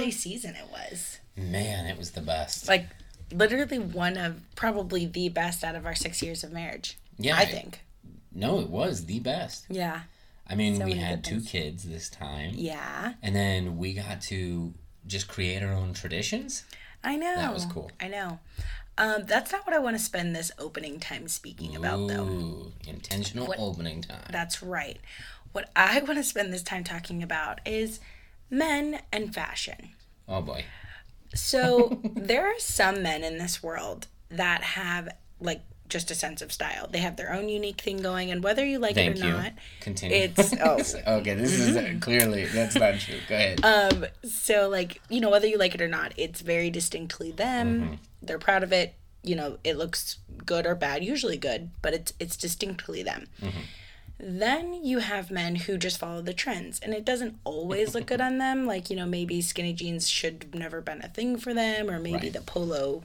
holiday season it was. Man, it was the best. Like literally one of probably the best out of our six years of marriage. Yeah, I think. no, it was the best. Yeah. I mean, So we had two things. kids this time, Yeah. and then we got to just create our own traditions. I know. That was cool. I know. Um, that's not what I want to spend this opening time speaking about, though. Intentional What- opening time. That's right. What I want to spend this time talking about is men and fashion. Oh boy. So there are some men in this world that have like just a sense of style. They have their own unique thing going, and whether you like Thank it or you. not, Continue. it's oh okay, this is clearly that's not true. Go ahead. um so like you know whether you like it or not, it's very distinctly them. Mm-hmm. They're proud of it. You know, it looks good or bad, usually good, but it's it's distinctly them. Mm-hmm. Then you have men who just follow the trends, and it doesn't always look good on them. Like, you know, maybe skinny jeans should have never been a thing for them, or maybe Right. the polo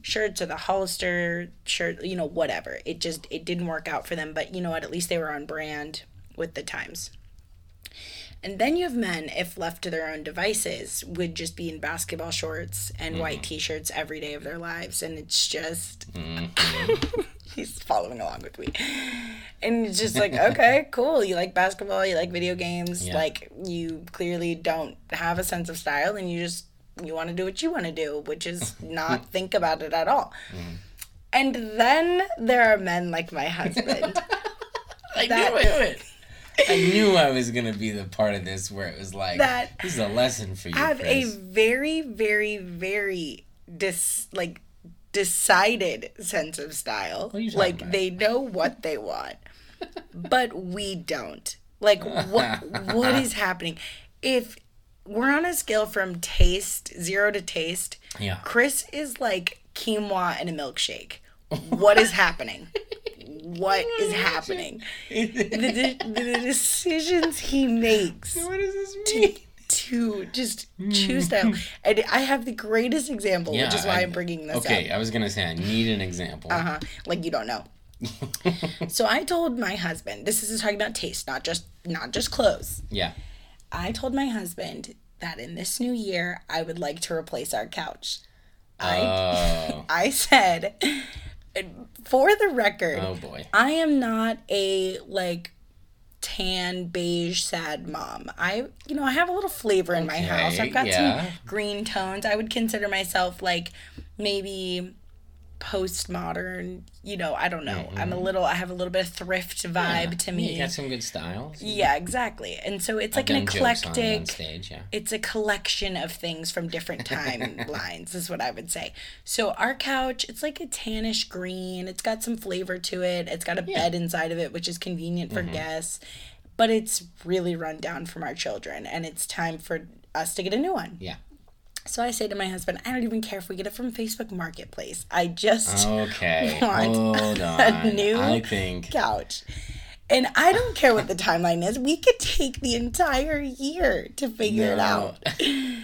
shirts or the Hollister shirt, you know, whatever. It just it didn't work out for them, but you know what? At least they were on brand with the times. And then you have men, if left to their own devices, would just be in basketball shorts and mm-hmm. white t-shirts every day of their lives, and it's just mm-hmm. he's following along with me. And it's just like, okay, cool. You like basketball, you like video games, Yeah. like you clearly don't have a sense of style and you just you want to do what you want to do, which is not think about it at all. Mm. And then there are men like my husband. I that- knew it. I knew I was gonna be the part of this where it was like That- this is a lesson for you, I have a very, very, very dis like decided sense of style. like about? they know what they want, but we don't. Like what what is happening? If we're on a scale from taste zero to taste, Yeah. Chris is like quinoa and a milkshake. What is happening? What is happening? The, the, the decisions he makes what does this mean? to just choose style. And I have the greatest example, which is why I- am bringing this Okay, up. I was gonna say I need an example. Uh-huh. Like you don't know. so I told my husband, this is talking about taste, not just not just clothes. Yeah. I told my husband that in this new year I would like to replace our couch. I Oh. I said for the record, oh boy. I am not a like tan beige sad mom. I you know, I have a little flavor in my house. I've got yeah. some green tones. I would consider myself like maybe postmodern, you know, I don't know. I'm a little I have a little bit of thrift vibe Mm-hmm. Yeah. to Yeah, me. You got some good styles. Yeah, exactly. And so it's like an jokes on, eclectic stage. Yeah. it's a collection of things from different timelines is what i would say so our couch it's like a tannish green it's got some flavor to it it's got a bed inside of it which is convenient Mm-hmm. for guests but it's really run down from our children and it's time for us to get a new one Yeah. So i say to my husband i don't even care if we get it from facebook marketplace i just Okay. want Hold on. new I think couch and I don't care what the timeline is. We could take the entire year to figure it out.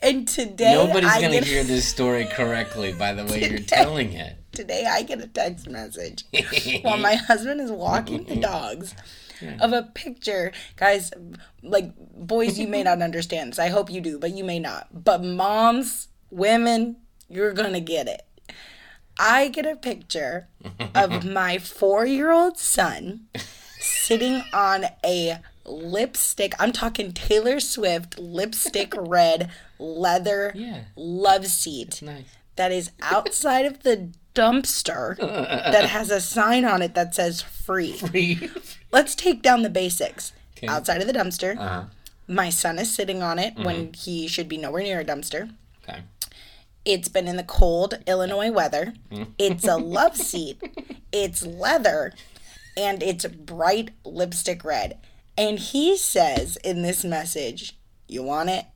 And today, nobody's I gonna get, hear this story correctly by the way you're telling it. today I get a text message while my husband is walking the dogs of a picture. Guys, like boys, you may not understand this. I hope you do, but you may not. But moms, women, you're gonna get it. I get a picture of my four year old son sitting on a lipstick. I'm talking Taylor Swift lipstick red leather Yeah. love seat Nice. that is outside of the dumpster that has a sign on it that says free. free. Let's take down the basics. Okay. Outside of the dumpster, Uh-huh. my son is sitting on it when he should be nowhere near a dumpster. Okay. It's been in the cold Illinois weather. It's a love seat. It's leather and it's bright lipstick red. And he says in this message, You want it?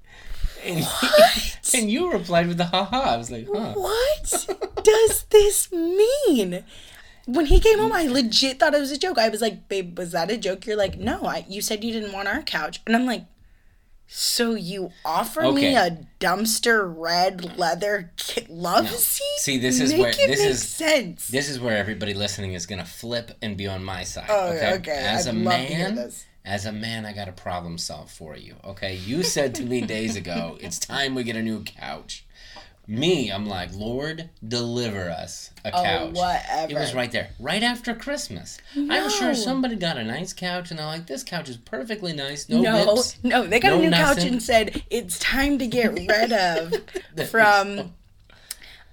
And, and you replied with the haha. I was like, huh. What does this mean? When he came home, I legit thought it was a joke. I was like, "Babe, was that a joke?" You're like, "No, I, you said you didn't want our couch," and I'm like, "So you offer me a dumpster red leather love seat?" See, this is Make where- this is- sense. This is where everybody listening is gonna flip and be on my side. Oh, okay. okay. As I'd a love to hear man, as a man, I got a problem solved for you. Okay, you said to me days ago, it's time we get a new couch. Me, I'm like, Lord, deliver us a Oh, couch. whatever. It was right there, right after Christmas. I'm sure somebody got a nice couch, and they're like, this couch is perfectly nice. No, No, no, they got no a new couch and said it's time to get rid of from.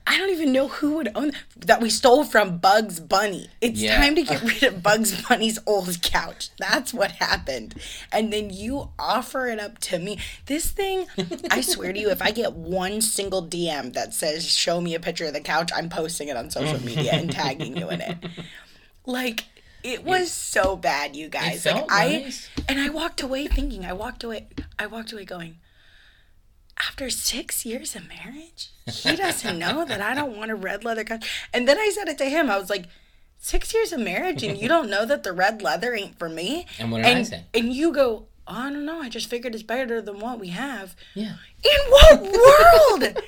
I don't even know who would own that we stole from Bugs Bunny. It's Yeah. time to get rid of Bugs Bunny's old couch. That's what happened. And then you offer it up to me. This thing, I swear to you, if I get one single DM that says show me a picture of the couch, I'm posting it on social media and tagging you in it. Like it was so bad, you guys. like I and I walked away thinking, I walked away I walked away going, after six years of marriage, he doesn't know that I don't want a red leather couch. And then I said it to him. I was like, six years of marriage and you don't know that the red leather ain't for me? And what did I and, say? And you go, oh, I don't know. I just figured it's better than what we have. Yeah. In what world?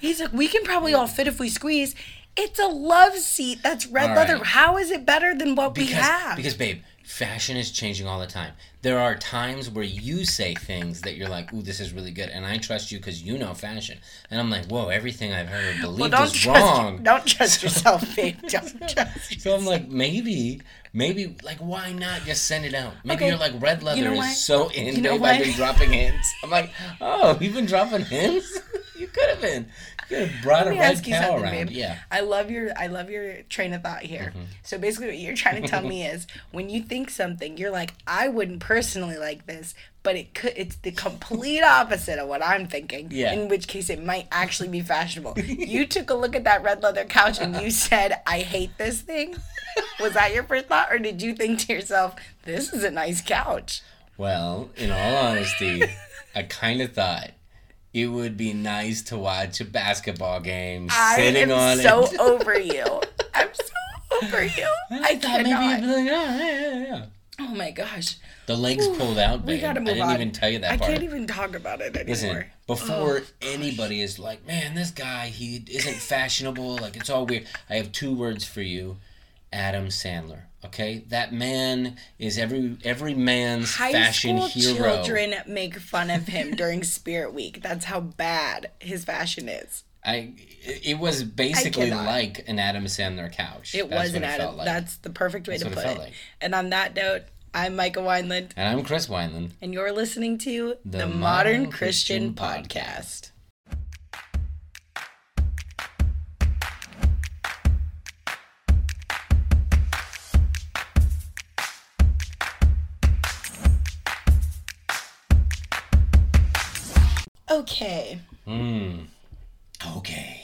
He's like, we can probably all fit if we squeeze. It's a love seat that's red All leather. right. How is it better than what we have? because, babe, fashion is changing all the time. There are times where you say things that you're like, "Ooh, this is really good," and I trust you because you know fashion. And I'm like, "Whoa, everything I've heard or well, believed don't is wrong." don't trust yourself, babe. Don't trust Yourself. So I'm like, maybe, maybe, like, why not just send it out? Maybe Okay. you're like, red leather know is so in, You know babe. what? I've been dropping hints. I'm like, oh, you've been dropping hints? you could have been. Brought Let a me red ask you cow something, around. babe. Yeah. I love your I love your train of thought here. Mm-hmm. So basically what you're trying to tell me is when you think something, you're like, I wouldn't personally like this, but it could it's the complete opposite of what I'm thinking. Yeah. In which case it might actually be fashionable. you took a look at that red leather couch and you said, I hate this thing. Was that your first thought? Or did you think to yourself, this is a nice couch? Well, in all honesty, I kind of thought it would be nice to watch a basketball game I sitting am on so it. over you. I'm so over you. I thought maybe you'd cannot. be like, oh, yeah, yeah, yeah. Oh my gosh. The legs pulled out, We gotta move I didn't on. even tell you that I part. can't even talk about it anymore. Listen, before anybody is like, man, this guy, he isn't fashionable. Like, it's all weird. I have two words for you Adam Sandler. Okay? That man is every every man's High fashion school hero. children make fun of him during Spirit Week. That's how bad his fashion is. I it it was basically like an Adam Sandler couch. It That's was an it Adam. like. That's the perfect way That's to it put it. felt like. And on that note, I'm Micah Wineland, And I'm Chris Wineland. and you're listening to the, The Modern, Modern Christian, Christian Podcast. Okay. Hmm. Okay.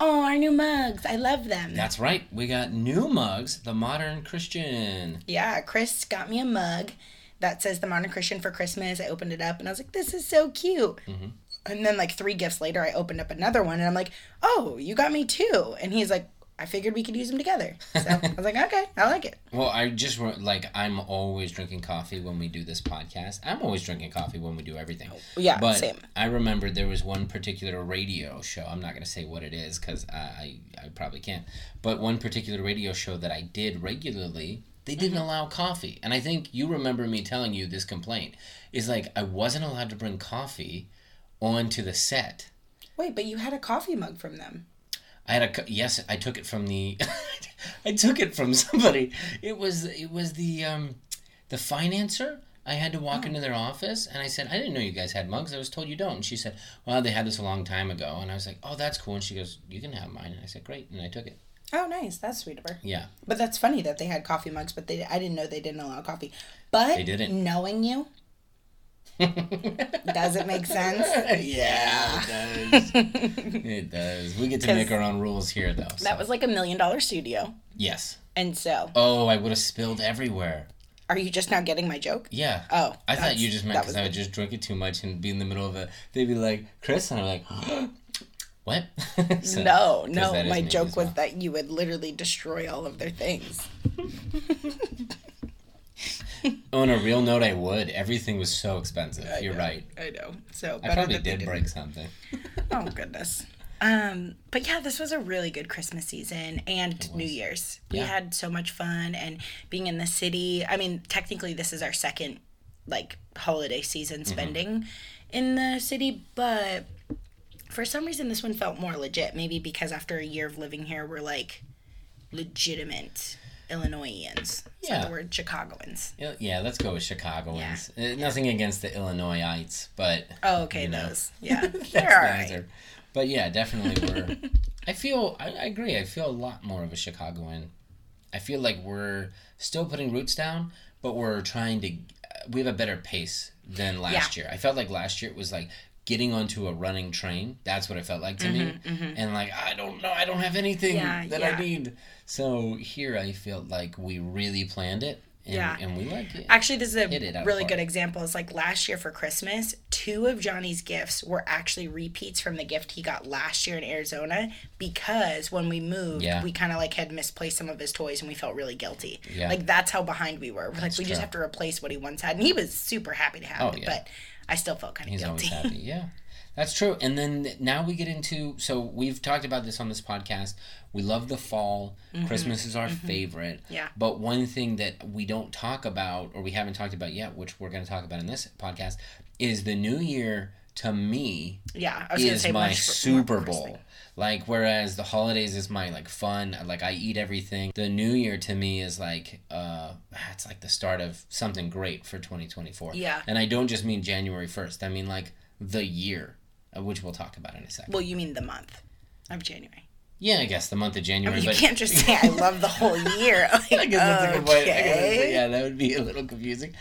Oh, our new mugs. I love them. That's right. We got new mugs, the Modern Christian. Yeah, Chris got me a mug that says the Modern Christian for Christmas. I opened it up and I was like, this is so cute. Mm-hmm. And then, like, three gifts later, I opened up another one and I'm like, oh, you got me two. And he's like, I figured we could use them together. So I was like, okay, I like it. Well, I just like I'm always drinking coffee when we do this podcast. I'm always drinking coffee when we do everything. Yeah, But same. I remember there was one particular radio show. I'm not going to say what it is because I, I probably can't. But one particular radio show that I did regularly, they didn't Mm-hmm. allow coffee. And I think you remember me telling you this complaint is like I wasn't allowed to bring coffee onto the set. Wait, but you had a coffee mug from them. I had a yes. I took it from the. I took it from somebody. It was it was the um, the financer. I had to walk into their office and I said, I didn't know you guys had mugs. I was told you don't. And she said, Well, they had this a long time ago. And I was like, Oh, that's cool. And she goes, You can have mine. And I said, Great. And I took it. Oh, nice. That's sweet of her. Yeah. But that's funny that they had coffee mugs, but they I didn't know they didn't allow coffee. But They didn't. knowing you, does it make sense? yeah, it does. it does. We get to make our own rules here, though. so- That was like a million dollar studio. yes. And so, Oh, I would have spilled everywhere. are you just now getting my joke? Yeah. Oh, I thought you just meant that because I would just drink it too much and be in the middle of a. They'd be like, Chris, and I'm like, what? So- No, no. My joke as was that you would literally destroy all of their things. On a real note, I would. Everything was so expensive. You're know. right. I know. So I probably did didn't. break something. Oh goodness. Um, but yeah, this was a really good Christmas season and New Year's. We Yeah. had so much fun and being in the city. I mean, technically, this is our second like holiday season Mm-hmm. spending in the city, but for some reason, this one felt more legit. Maybe because after a year of living here, we're like legitimate Illinoisans. Is Yeah. the word Chicagoans? Yeah, let's go with Chicagoans. Uh, Nothing against the Illinoisites, but Oh, okay, You know. those. Yeah, they're all right. answer. But yeah, definitely we're. I feel I, I agree. I feel a lot more of a Chicagoan. I feel like we're still putting roots down, but we're trying to. We have a better pace than last year. I felt like last year it was like getting onto a running train. That's what it felt like to me. And like I don't know, I don't have anything Mm-hmm, Yeah, that yeah. I need. So here I feel like we really planned it. And, Yeah. and we like it. Actually, this is a really good example. Is like last year for Christmas, two of Johnny's gifts were actually repeats from the gift he got last year in Arizona because when we moved, Yeah. we kind of like had misplaced some of his toys and we felt really guilty. Yeah. Like that's how behind we were. We're like, we true. just have to replace what he once had. And he was super happy to have Oh, it, yeah. but I still felt kind of He's guilty. always happy. Yeah. That's true. And then now we get into so we've talked about this on this podcast. We love the fall. Christmas is our favorite. Mm-hmm. Yeah. But one thing that we don't talk about or we haven't talked about yet, which we're going to talk about in this podcast, is the new year to me yeah, I was gonna is say my much- Super Bowl. Like whereas the holidays is my like fun, like I eat everything. The New Year to me is like uh it's like the start of something great for 2024. Yeah. And I don't just mean January 1st. I mean like the year, uh, which we'll talk about in a second. Well, you mean the month of January? yeah, I guess the month of January, You but can't just say I love the whole year. Like, I guess that's a good point. Guess okay. yeah, that would be a little confusing.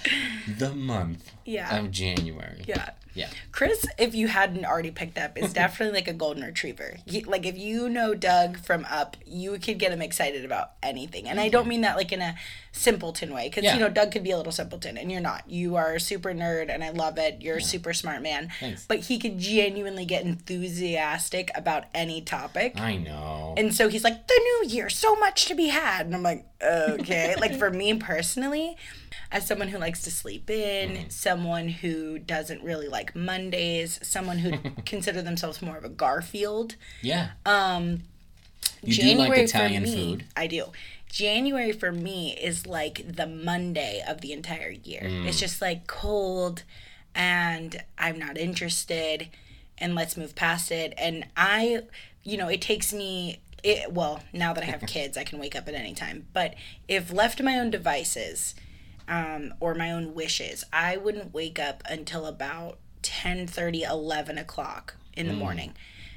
The month Yeah. of January. Yeah. Yeah. Chris, if you hadn't already picked up, is definitely like a golden retriever. He, like if you know Doug from Up, you could get him excited about anything. And I don't mm-hmm. mean that like in a simpleton way, because Yeah. you know Doug could be a little simpleton, and you're not. You are a super nerd, and I love it. You're a super smart man. Thanks. But he could genuinely get enthusiastic about any topic. I know. And so he's like, the new year, so much to be had. And I'm like, okay. like for me personally, as someone who likes to sleep in, Mm-hmm. someone who doesn't really like Mondays, someone who consider themselves more of a Garfield. yeah. Um, you do like Italian me, food. I do. January for me is like the Monday of the entire year. Mm. It's just like cold and I'm not interested and let's move past it. And I, you know, it takes me it well, now that I have kids, I can wake up at any time. But if left to my own devices, um, or my own wishes, I wouldn't wake up until about 10 30, 11 o'clock in the morning.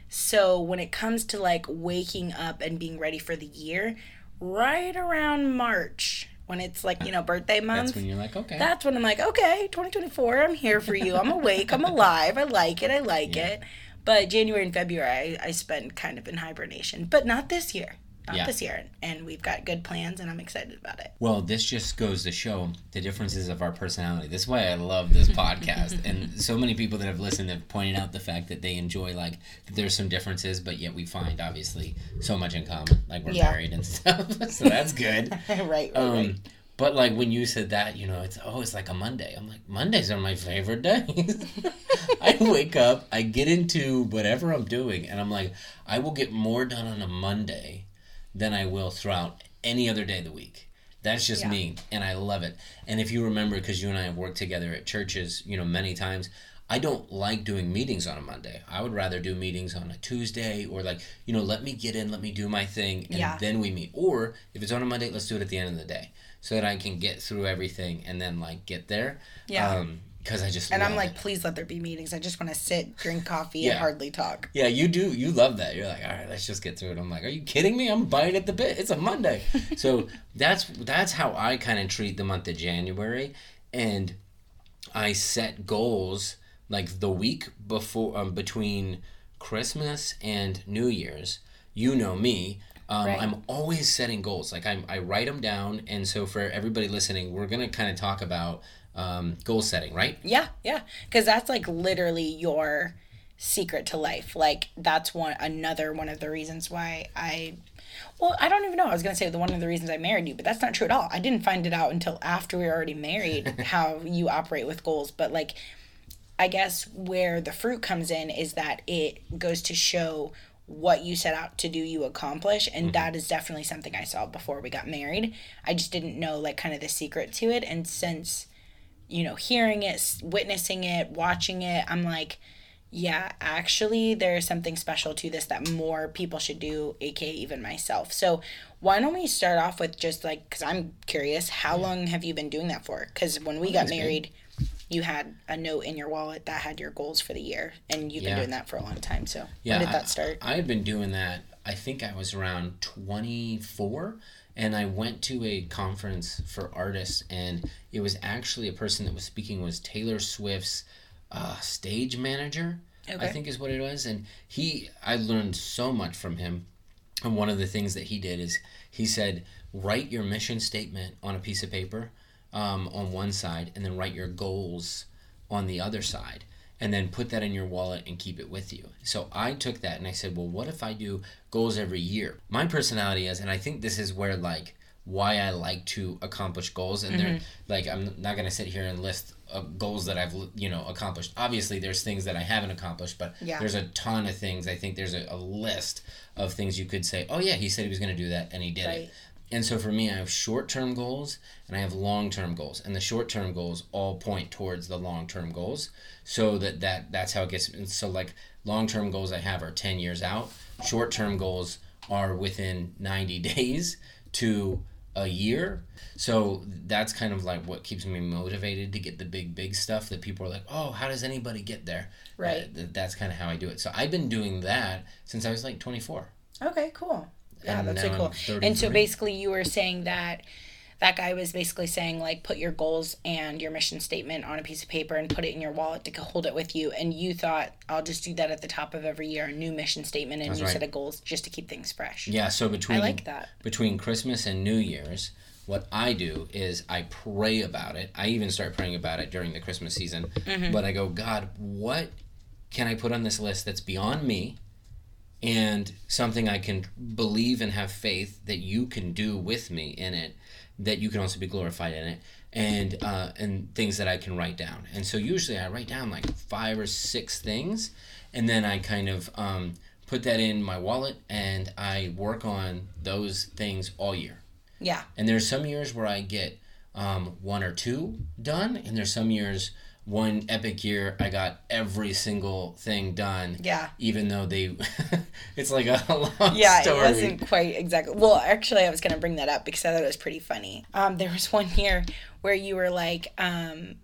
So when it comes to like waking up and being ready for the year, right around March, when it's like, you know, birthday month, That's when you're like, okay. that's when I'm like, okay, 2024, I'm here for you. I'm awake. I'm alive. I like it. I like it. But January and February, I, I spend kind of in hibernation, but not this year. Not Yeah. this year. And we've got good plans, and I'm excited about it. Well, this just goes to show the differences of our personality. This is why I love this podcast. and so many people that have listened have pointed out the fact that they enjoy, like, there's some differences, but yet we find, obviously, so much in common. Like, we're Yeah. married and stuff. so that's good. right, right, Um, right. But, like, when you said that, you know, it's, oh, it's like a Monday. I'm like, Mondays are my favorite days. I wake up, I get into whatever I'm doing, and I'm like, I will get more done on a Monday than I will throughout any other day of the week. That's just Yeah. me, and I love it. And if you remember, because you and I have worked together at churches, you know, many times, I don't like doing meetings on a Monday. I would rather do meetings on a Tuesday or like, you know, let me get in, let me do my thing, and Yeah. then we meet. Or if it's on a Monday, let's do it at the end of the day so that I can get through everything and then like get there. Yeah. Um, because I just And I'm like, it. please let there be meetings. I just want to sit, drink coffee, Yeah. and hardly talk. Yeah, you do. You love that. You're like, all right, let's just get through it. I'm like, are you kidding me? I'm biting at the bit. It's a Monday. so that's that's how I kind of treat the month of January, and I set goals like the week before um, between Christmas and New Year's. You know me. Um, Right. I'm always setting goals. Like I, I write them down, and so for everybody listening, we're gonna kind of talk about um, goal setting, right? Yeah, yeah. Because that's like literally your secret to life. Like that's one another one of the reasons why I well, I don't even know. I was gonna say the one of the reasons I married you, but that's not true at all. I didn't find it out until after we were already married how you operate with goals. But like I guess where the fruit comes in is that it goes to show what you set out to do you accomplish and that is definitely something i saw before we got married. I just didn't know like kind of the secret to it and since you know hearing it witnessing it watching it i'm like yeah actually there's something special to this that more people should do aka even myself. So why don't we start off with just like because i'm curious how long have you been doing that for? Because when we got married, good. You had a note in your wallet that had your goals for the year and you've Yeah. been doing that for a long time so Yeah, when did that start I had been doing that. I think I was around 24, and I went to a conference for artists, and it was actually a person that was speaking was Taylor Swift's uh, stage manager. I think is what it was, and he. I learned so much from him. And one of the things that he did is he said, write your mission statement on a piece of paper um, on one side, and then write your goals on the other side and then put that in your wallet and keep it with you. So I took that and I said, well, what if I do goals every year? My personality is, and I think this is where like why I like to accomplish goals, and they're like I'm not gonna sit here and list uh, goals that I've you know accomplished. Obviously, there's things that I haven't accomplished, but Yeah. there's a ton of things. I think there's a, a list of things you could say. Oh yeah, he said he was gonna do that, and he did Right. it. And so for me, I have short term goals and I have long term goals, and the short term goals all point towards the long term goals. So that, that that's how it gets. and So like long term goals I have are ten years out. Short term goals are within ninety days to a year. So that's kind of like what keeps me motivated to get the big big stuff that people are like, oh, how does anybody get there? Right. Uh, that's kind of how I do it. So I've been doing that since I was like twenty four. Okay, cool. Yeah, And that's so cool. And so basically, you were saying that that guy was basically saying like put your goals and your mission statement on a piece of paper and put it in your wallet to hold it with you. And you thought I'll just do that at the top of every year, a new mission statement, and That's you right. set of goals just to keep things fresh. Yeah. So between I like that. between Christmas and New Year's, what I do is I pray about it. I even start praying about it during the Christmas season. Mm-hmm. But I go, God, what can I put on this list that's beyond me and something I can believe and have faith that you can do with me in it, that you can also be glorified in it, and uh, and things that I can write down. And so usually I write down like five or six things, and then I kind of um, put that in my wallet and I work on those things all year. Yeah. And there's some years where I get um, one or two done, and there's some years, one epic year, I got every single thing done. Yeah. Even though they, it's like a long story. Yeah, story. it wasn't quite exactly. Well, actually, I was gonna bring that up because I thought it was pretty funny. Um, there was one year where you were like, um,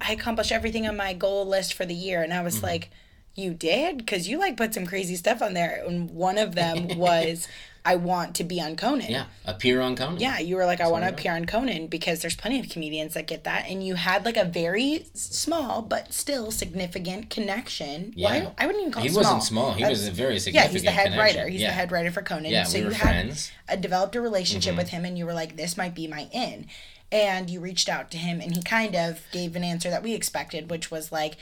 "I accomplished everything on my goal list for the year," and I Mm-hmm. was like, "You did?" Because you like put some crazy stuff on there, and one of them was, "I want to be on Conan." Yeah, appear on Conan. Yeah, you were like, I want to appear on Conan because there's plenty of comedians that get that, and you had like a very small but still significant connection. Yeah. Well, I, I wouldn't even call it. He it wasn't small. He was a very significant. yeah, he's the head connection. writer. He's yeah. the head writer for Conan. Yeah, so we you were had friends. Mm-hmm. uh, developed a relationship with him, and you were like, "This might be my in," and you reached out to him, and he kind of gave an answer that we expected, which was like.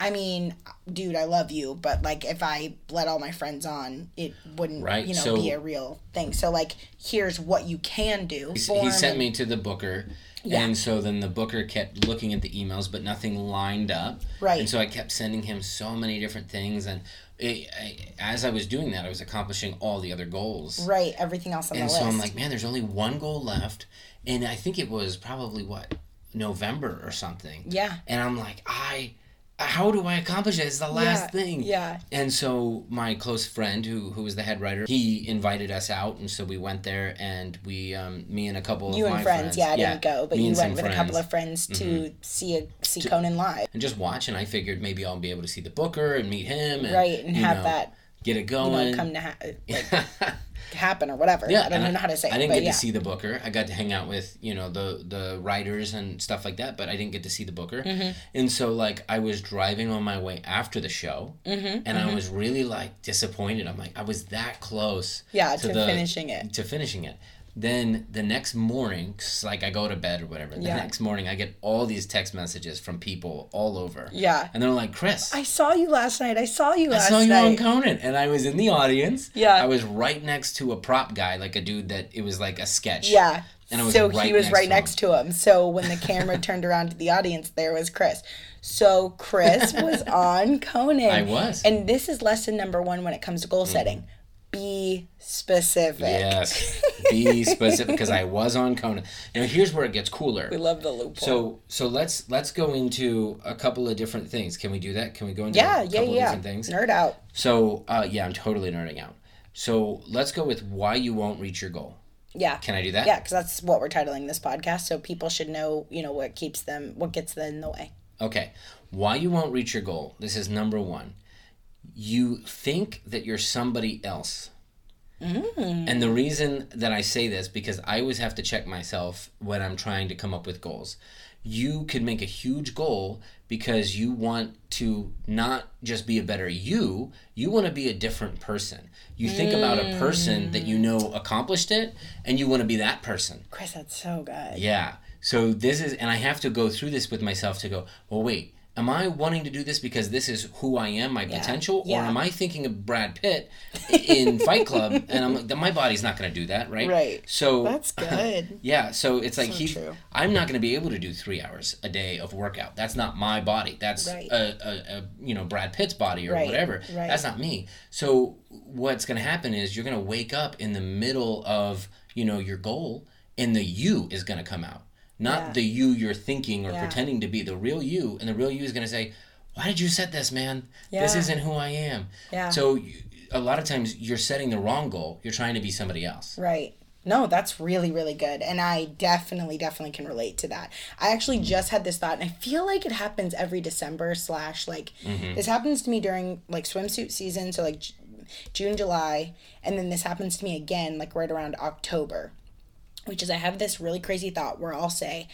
I mean, dude, I love you, but like if I let all my friends on, it wouldn't, Right, you know, so- be a real thing. So like, here's what you can do. He sent me to the booker. Yeah. And so then the booker kept looking at the emails, but nothing lined up. Right. And so I kept sending him so many different things. And it, I, as I was doing that, I was accomplishing all the other goals. right everything else on And the so list. I'm like, man, there's only one goal left. And I think it was probably what, November or something. yeah, And I'm like, I, how do I accomplish it? It's the last Yeah, thing. yeah. And so my close friend, who who was the head writer, he invited us out, and so we went there, and we, um, me and a couple of you of and my friends, yeah, I didn't go, but me you went with a couple friends. Mm-hmm. of friends to see a see Conan live, and just watch. And I figured maybe I'll be able to see the booker and meet him, and, right, and have know, that get it you going. know come to ha- like happen or whatever. Yeah, I don't know how to say I didn't get yeah. to see the booker. I got to hang out with you know the the writers and stuff like that, but I didn't get to see the booker. Mm-hmm. And so like I was driving on my way after the show, Mm-hmm, and I was really like disappointed. I'm like I was that close. Yeah, to to the- finishing it. To finishing it. Then the next morning, like I go to bed or whatever. The Yeah. next morning, I get all these text messages from people all over. Yeah. And they're like, Chris, I saw you last night. I saw you I saw you night. on Conan, and I was in the audience. Yeah. I was right next to a prop guy, like a dude that it was like a sketch. Yeah. And I was so right he was next right to next to him. So when the camera turned around to the audience, there was Chris. So Chris was on Conan. I was. And this is lesson number one when it comes to goal mm. setting. Be specific. Yes. Be specific because I was on Conan. Now here's where it gets cooler. We love the loophole. So so let's let's go into a couple of different things. Can we do that? Can we go into yeah, a yeah, couple of yeah. different things? Nerd out. So uh, yeah, I'm totally nerding out. So let's go with why you won't reach your goal. Yeah. Can I do that? Yeah, because that's what we're titling this podcast. So people should know, you know, what keeps them, what gets them in the way. Okay. Why you won't reach your goal. This is number one. You think that you're somebody else. Mm. And the reason that I say this, because I always have to check myself when I'm trying to come up with goals. You could make a huge goal because you want to not just be a better you, you want to be a different person. You think about a person that you know mm. accomplished it, and you want to be that person. Chris, that's so good. Yeah. So this is, and I have to go through this with myself to go, well, wait, am I wanting to do this because this is who I am, my potential, or am I thinking of Brad Pitt in Fight Club, and I'm like, my body's not going to do that, right? Right. So That's good. yeah. So it's like So he, true. I'm not going to be able to do three hours a day of workout. That's not my body. That's Right. a, a, a you know Brad Pitt's body or Right, whatever. right. That's not me. So what's going to happen is you're going to wake up in the middle of you know your goal, and the you is going to come out. Not Yeah. the you you're thinking or Yeah. pretending to be. The real you, and the real you is going to say, "Why did you set this, man? This isn't who I am." Yeah. So you, a lot of times you're setting the wrong goal. You're trying to be somebody else. Right. No, that's really, really good. And I definitely, definitely can relate to that. I actually mm-hmm. just had this thought, and I feel like it happens every December, slash, like, mm-hmm. this happens to me during, like, swimsuit season. So, like, June, July. And then this happens to me again, like, right around October, which is I have this really crazy thought where I'll say,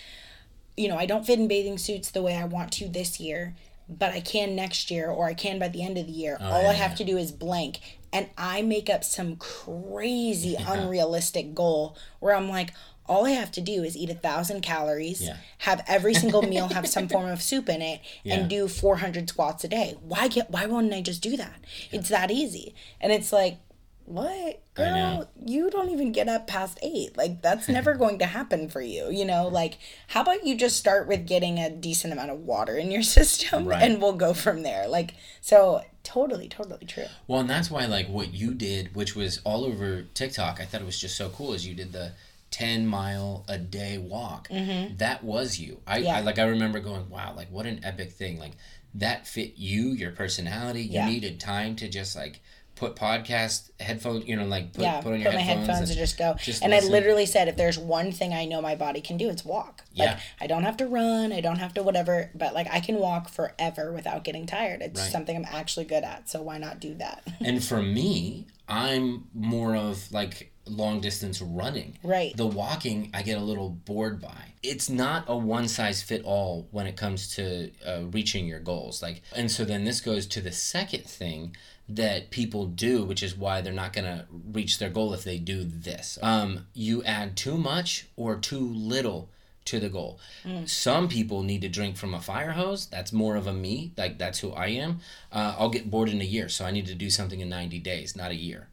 you know, I don't fit in bathing suits the way I want to this year, but I can next year or I can by the end of the year. Oh, all yeah, I have yeah. to do is blank. And I make up some crazy, unrealistic goal where I'm like, all I have to do is eat a thousand calories, Yeah. have every single meal have some form of soup in it, Yeah. and do 400 squats a day. Why get? Why wouldn't I just do that? It's that easy. And it's like, what, girl? You don't even get up past eight. Like that's never going to happen for you. You know, like how about you just start with getting a decent amount of water in your system, Right. and we'll go from there. Like so, totally, totally true. Well, and that's why, like, what you did, which was all over TikTok, I thought it was just so cool, is you did the 10 mile a day walk. That was you. I, Mm-hmm. Yeah. I, like, I remember going, wow, like, what an epic thing. Like, that fit you, your personality. You Yeah. needed time to just, like, put podcast headphones, you know, like, put, yeah, put on put your my headphones. headphones and just go. just and listen. I literally said, if there's one thing I know my body can do, it's walk. Like Yeah. I don't have to run, I don't have to whatever, but like I can walk forever without getting tired. It's Right. something I'm actually good at. So why not do that? and for me, I'm more of, like, long distance running. Right. The walking, I get a little bored by. It's not a one size fit all when it comes to uh, reaching your goals. Like, and so then this goes to the second thing that people do, which is why they're not going to reach their goal if they do this. Um, you add too much or too little to the goal. Some people need to drink from a fire hose. That's more of a me. Like that's who I am. Uh, I'll get bored in a year, so I need to do something in 90 days, not a year.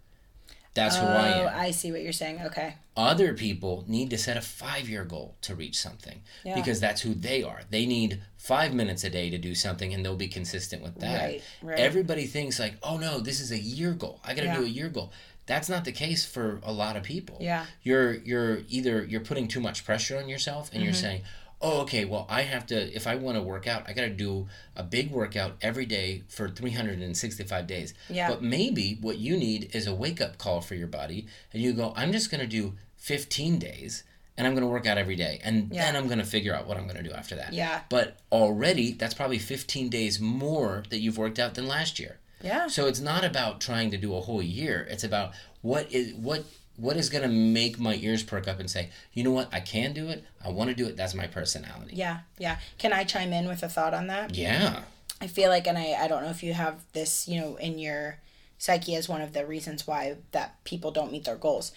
That's who I Oh, am. I see what you're saying. Okay. Other people need to set a five year goal to reach something Yeah. because that's who they are. They need five minutes a day to do something and they'll be consistent with that. Right, right. Everybody thinks, like, oh no, this is a year goal. I got to Yeah. do a year goal. That's not the case for a lot of people. Yeah. You're you're either you're putting too much pressure on yourself and Mm-hmm. you're saying, "Oh, okay, well, I have to if I want to work out, I got to do a big workout every day for 365 days." Yeah. But maybe what you need is a wake-up call for your body and you go, "I'm just going to do 15 days." And I'm going to work out every day. And Yeah. then I'm going to figure out what I'm going to do after that. Yeah. But already, that's probably 15 days more that you've worked out than last year. Yeah. So it's not about trying to do a whole year. It's about what is what what is going to make my ears perk up and say, you know what, I can do it. I want to do it. That's my personality. Yeah. Yeah. Can I chime in with a thought on that? Yeah. I feel like, and I, I don't know if you have this, you know, in your psyche as one of the reasons why that people don't meet their goals.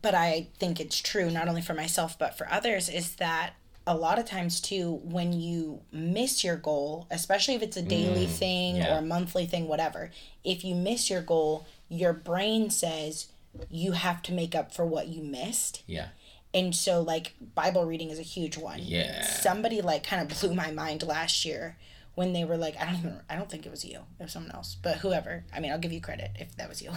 But I think it's true, not only for myself, but for others, is that a lot of times too, when you miss your goal, especially if it's a daily mm, thing yeah. or a monthly thing, whatever, if you miss your goal, your brain says you have to make up for what you missed Yeah. And so like Bible reading is a huge one. Yeah. Somebody like kind of blew my mind last year when they were like, I don't even, I don't think it was you. It was someone else, but whoever. I mean, I'll give you credit if that was you.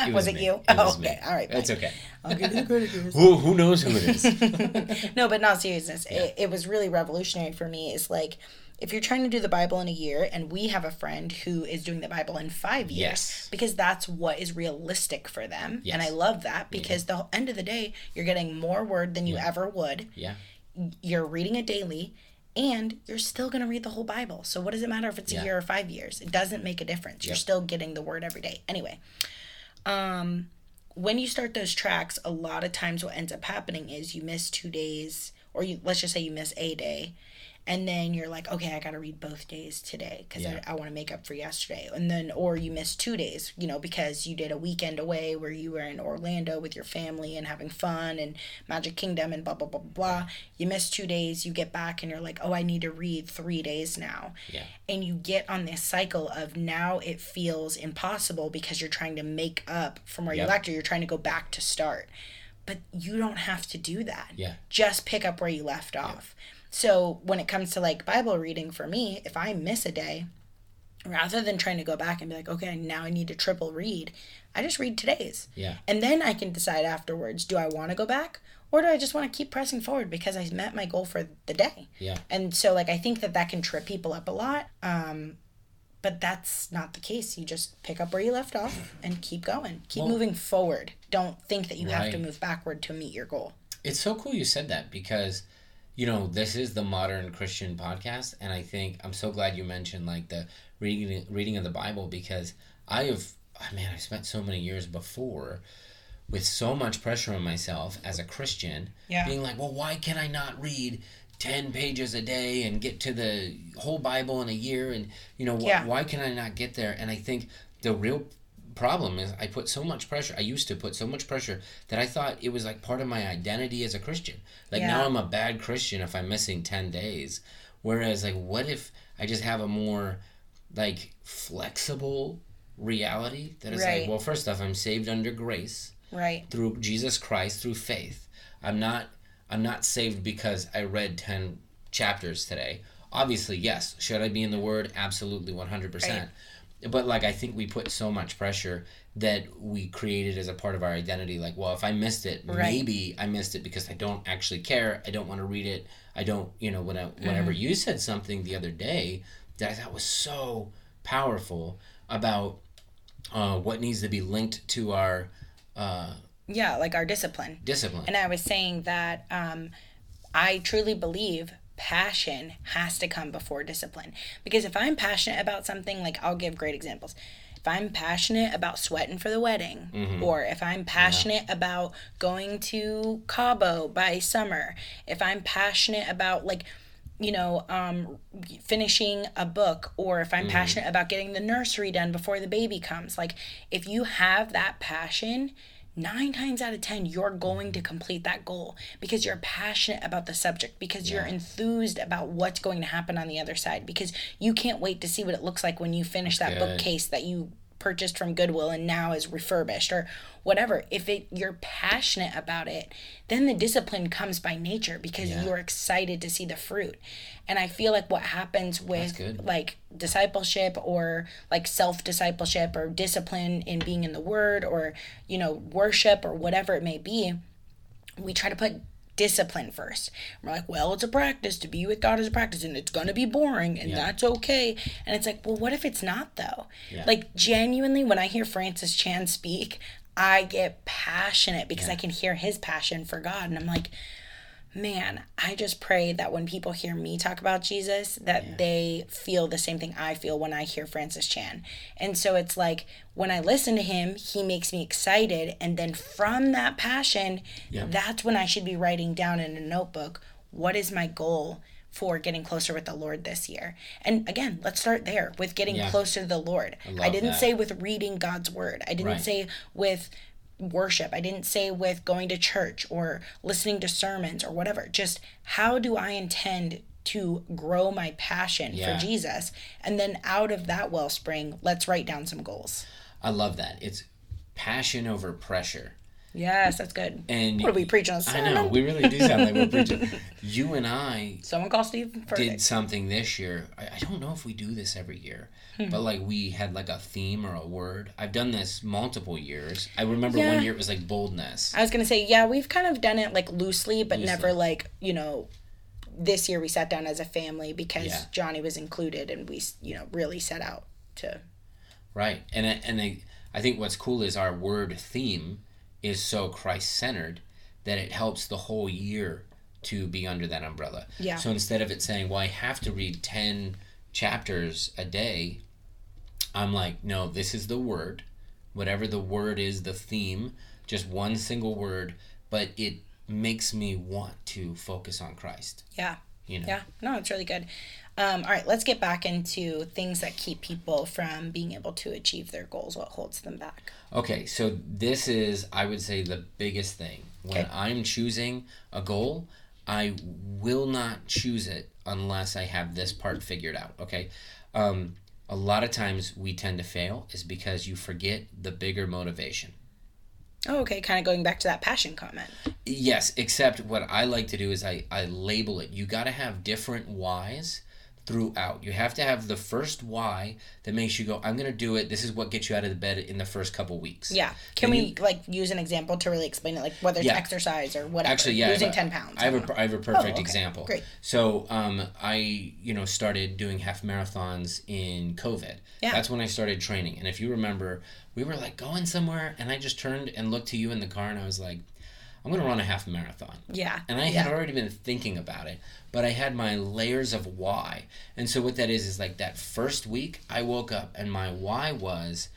It was, was it me. you? It oh, was me. okay. All right. That's okay. I'll give you credit. Who, who knows who it is? no, but not seriousness. It, it was really revolutionary for me. Is like if you're trying to do the Bible in a year, and we have a friend who is doing the Bible in five years, Yes. because that's what is realistic for them, and I love that because the end of the day, you're getting more word than you ever would. Yeah. You're reading it daily. And you're still going to read the whole Bible. So, what does it matter if it's Yeah. a year or five years? It doesn't make a difference. You're still getting the word every day. Anyway, um, when you start those tracks, a lot of times what ends up happening is you miss two days, or you let's just say you miss a day, and then you're like, okay, I got to read both days today because Yeah. I, I want to make up for yesterday, and then or you miss two days, you know, because you did a weekend away where you were in Orlando with your family and having fun and Magic Kingdom and blah blah blah blah. blah. You miss two days, you get back and you're like, oh, I need to read three days now Yeah. and you get on this cycle of now it feels impossible because you're trying to make up from where you left or you're trying to go back to start but you don't have to do that Yeah. just pick up where you left off so when it comes to like bible reading for me if i miss a day rather than trying to go back and be like okay now i need to triple read i just read today's. Yeah. and then i can decide afterwards do i want to go back or do i just want to keep pressing forward because i met my goal for the day? Yeah. and so like i think that that can trip people up a lot um but that's not the case. You just pick up where you left off and keep going. Keep Well- moving forward. Don't think that you have to move backward to meet your goal. It's so cool you said that because, you know, this is the modern Christian podcast, and I think I'm so glad you mentioned like the reading reading of the Bible because I have, oh, man, I spent so many years before with so much pressure on myself as a Christian, Yeah. being like, well, why can I not read? 10 pages a day and get to the whole bible in a year and you know wh- Yeah. why can i not get there and i think the real problem is I put so much pressure. I used to put so much pressure that I thought it was like part of my identity as a Christian. Like now I'm a bad Christian if I'm missing 10 days. Whereas like what if I just have a more like flexible reality that is Right. like well first off I'm saved under grace right through Jesus Christ through faith. I'm not I'm not saved because I read 10 chapters today. Obviously, yes. Should I be in the word? Absolutely 100%. But like I think we put so much pressure that we created as a part of our identity like, well, if I missed it, Right. maybe I missed it because I don't actually care. I don't want to read it. I don't, you know, when I, whenever Mm-hmm. you said something the other day that I thought was so powerful about uh, what needs to be linked to our uh, yeah like our discipline discipline. And I was saying that um, I truly believe passion has to come before discipline. Because if I'm passionate about something, like I'll give great examples. If I'm passionate about sweating for the wedding, or if I'm passionate about going to Cabo by summer, if I'm passionate about like, you know, um, finishing a book, or if I'm passionate about getting the nursery done before the baby comes, like if you have that passion, nine times out of ten you're going to complete that goal because you're passionate about the subject because you're enthused about what's going to happen on the other side because you can't wait to see what it looks like when you finish that bookcase that you purchased from goodwill and now is refurbished or whatever if it you're passionate about it then the discipline comes by nature because Yeah. you're excited to see the fruit and i feel like what happens with like discipleship or like self discipleship or discipline in being in the word or you know worship or whatever it may be we try to put discipline first. We're like well it's a practice. To be with god is a practice and it's going to be boring and Yeah. that's okay. And it's like well what if it's not though? Yeah. like genuinely when i hear francis chan speak i get passionate because i can hear his passion for god and i'm like man, I just pray that when people hear me talk about Jesus, that they feel the same thing I feel when I hear Francis Chan. And so it's like when I listen to him, he makes me excited. And then from that passion, Yeah. that's when I should be writing down in a notebook what is my goal for getting closer with the Lord this year. And again, let's start there with getting Yeah. closer to the Lord. I, love didn't that. say with reading God's word. I didn't Right. say with worship. I didn't say with going to church or listening to sermons or whatever. Just how do I intend to grow my passion Yeah. for Jesus? And then out of that wellspring, let's write down some goals. I love that. It's passion over pressure. Yes, that's good. And what are we preaching on I know we really do sound like we're preaching. You and I Someone call Steve did something this year. I, I don't know if we do this every year, Hmm. but like we had like a theme or a word. I've done this multiple years. I remember Yeah. one year it was like boldness. I was gonna say, yeah, we've kind of done it like loosely, but Loosely. never like you know. This year we sat down as a family because Yeah. Johnny was included, and we you know really set out to. Right. And and I, I think what's cool is our word theme is so Christ centered that it helps the whole year to be under that umbrella. Yeah. So instead of it saying, well, I have to read 10 chapters a day, I'm like, no, this is the word. Whatever the word is, the theme, just one single word, but it makes me want to focus on Christ. Yeah. You know? Yeah. No, it's really good. Um, all right, let's get back into things that keep people from being able to achieve their goals. What holds them back? Okay, so this is, I would say, the biggest thing. When Okay. I'm choosing a goal, I will not choose it unless I have this part figured out. Okay, um, a lot of times we tend to fail is because you forget the bigger motivation. Oh, okay. Kind of going back to that passion comment. Yes, except what I like to do is I, I label it. You got to have different whys throughout. You have to have the first why that makes you go, I'm going to do it. This is what gets you out of the bed in the first couple weeks. Yeah. Can we like use an example to really explain it, like whether it's Yeah. exercise or whatever? Actually, yeah, losing a- ten pounds. I have a, have a perfect okay. example. Great. So, um, I you know started doing half marathons in COVID. Yeah. That's when I started training. And if you remember, we were like going somewhere, and I just turned and looked to you in the car, and I was like, I'm gonna run a half marathon. Yeah. And I yeah. had already been thinking about it, but I had my layers of why. And so what that is is like that first week, I woke up and my why was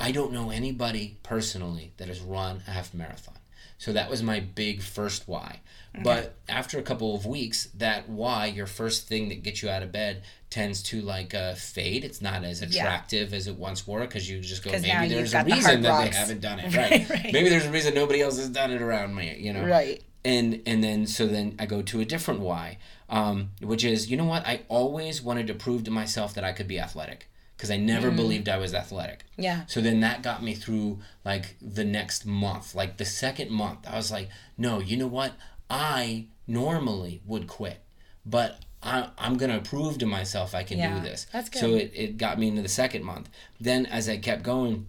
I don't know anybody personally that has run a half marathon. So that was my big first why. But after a couple of weeks, that why, your first thing that gets you out of bed, tends to like uh, fade. It's not as attractive as it once were because you just go, maybe there's a got the reason that rocks." they haven't done it. Right, Right. right. Maybe there's a reason nobody else has done it around me, you know? Right. and and then so then I go to a different why, um, which is you know what I always wanted to prove to myself that I could be athletic because I never believed I was athletic. Yeah. So then that got me through like the next month, like the second month. I was like, no, you know what? I normally would quit, but I, I'm gonna prove to myself I can Yeah, do this. that's good. So it, it got me into the second month. Then as I kept going,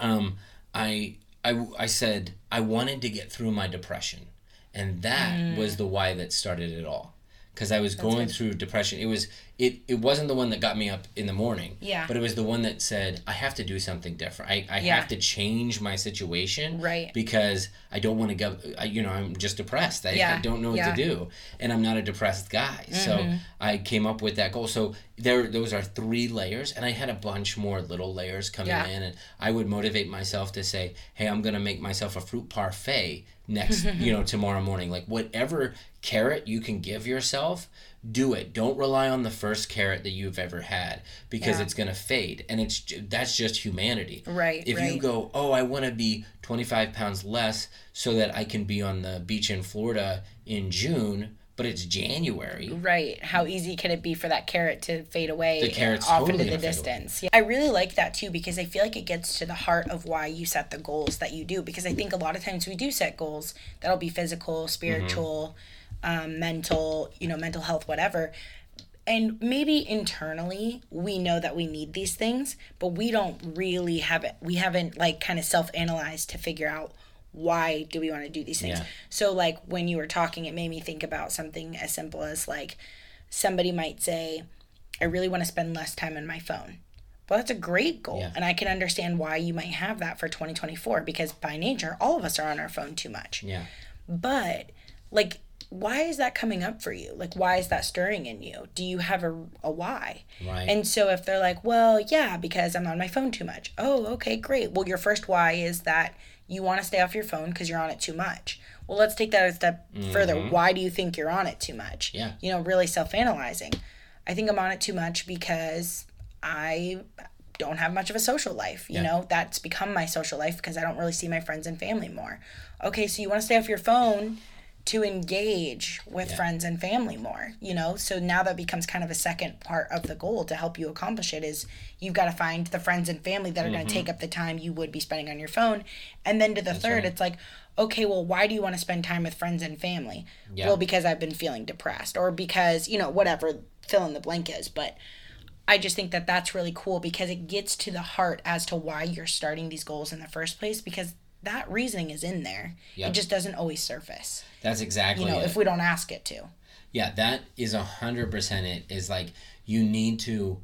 um, I, I I said I wanted to get through my depression, and that Mm. was the why that started it all. Because I was going through depression. It was it. It wasn't the one that got me up in the morning. Yeah. But it was the one that said I have to do something different. I, I Yeah. have to change my situation. Right. Because I don't want to go. I, you know, I'm just depressed. I, Yeah, I don't know what yeah. to do, and I'm not a depressed guy. So mm-hmm. I came up with that goal. So there, those are three layers, and I had a bunch more little layers coming in, and I would motivate myself to say, "Hey, I'm gonna make myself a fruit parfait next, you know, tomorrow morning. Like whatever carrot you can give yourself." Do it. Don't rely on the first carrot that you've ever had because Yeah. it's gonna fade, and it's that's just humanity. Right, If you go, oh, I want to be 25 pounds less so that I can be on the beach in Florida in June, but it's January. Right. How easy can it be for that carrot to fade away The carrot's off totally into the gonna fade away. distance? Yeah. I really like that too because I feel like it gets to the heart of why you set the goals that you do. Because I think a lot of times we do set goals that'll be physical, spiritual, mm-hmm. Um, mental, you know, mental health, whatever. And maybe internally we know that we need these things, but we don't really have it. We haven't like kind of self analyzed to figure out why do we want to do these things. Yeah. So like when you were talking, it made me think about something as simple as like somebody might say, I really want to spend less time on my phone. Well, that's a great goal. Yeah. And I can understand why you might have that for 2024 because by nature, all of us are on our phone too much. Yeah. But like, why is that coming up for you? Like, why is that stirring in you? Do you have a, a why? Right. And so if they're like, well, yeah, because I'm on my phone too much. Oh, okay, great. Well, your first why is that you want to stay off your phone because you're on it too much. Well, let's take that a step further. Why do you think you're on it too much? Mm-hmm. Yeah. You know, really self analyzing. I think I'm on it too much because I don't have much of a social life. You Yeah. know, that's become my social life because I don't really see my friends and family more. Okay, so you want to stay off your phone to engage with Yeah. friends and family more, you know? So now that becomes kind of a second part of the goal to help you accomplish it is you've got to find the friends and family that are going to mm-hmm. take up the time you would be spending on your phone. And then to the third, right. it's like, okay, well, why do you want to spend time with friends and family? Yeah. Well, because I've been feeling depressed or because, you know, whatever fill in the blank is, but I just think that that's really cool because it gets to the heart as to why you're starting these goals in the first place because that reasoning is in there. Yep. It just doesn't always surface, That's exactly you know, it. if we don't ask it to. Yeah, that is a hundred percent it. Is like you need to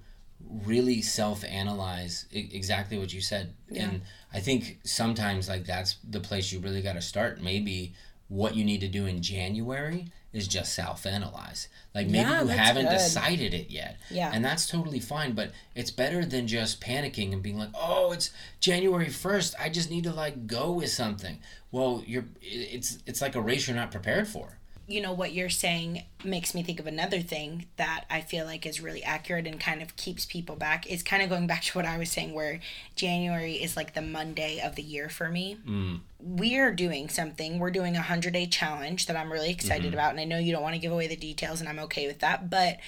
really self-analyze exactly what you said, and I think sometimes like that's the place you really got to start. Maybe what you need to do in January is just self-analyze. Like maybe Yeah, you haven't good. decided it yet, Yeah. and that's totally fine. But it's better than just panicking and being like, "Oh, it's January first. I just need to like go with something." Well, you're it's it's like a race you're not prepared for. You know what you're saying makes me think of another thing that I feel like is really accurate and kind of keeps people back. Is kind of going back to what I was saying, where January is like the Monday of the year for me. Mm. We're doing something. We're doing a hundred day challenge that I'm really excited Mm-hmm. about, and I know you don't want to give away the details, and I'm okay with that. But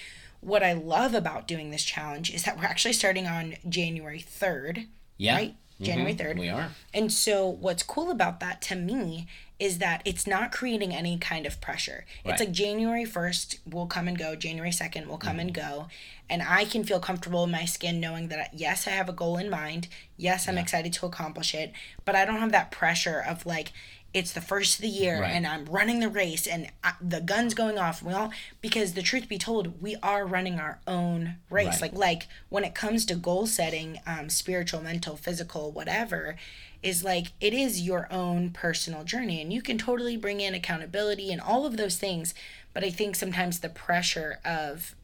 what I love about doing this challenge is that we're actually starting on January third. Yeah. Right? January Mhm. 3rd. We are. And so, what's cool about that to me is that it's not creating any kind of pressure. Right. It's like January 1st will come and go, January 2nd will come Mm-hmm. and go. And I can feel comfortable in my skin knowing that, yes, I have a goal in mind. Yes, I'm excited to accomplish it. But I don't have that pressure of like, it's the first of the year Right. and I'm running the race and I, the gun's going off. We all because the truth be told, we are running our own race. Right. Like like when it comes to goal setting, um, spiritual, mental, physical, whatever, is like it is your own personal journey and you can totally bring in accountability and all of those things. But I think sometimes the pressure of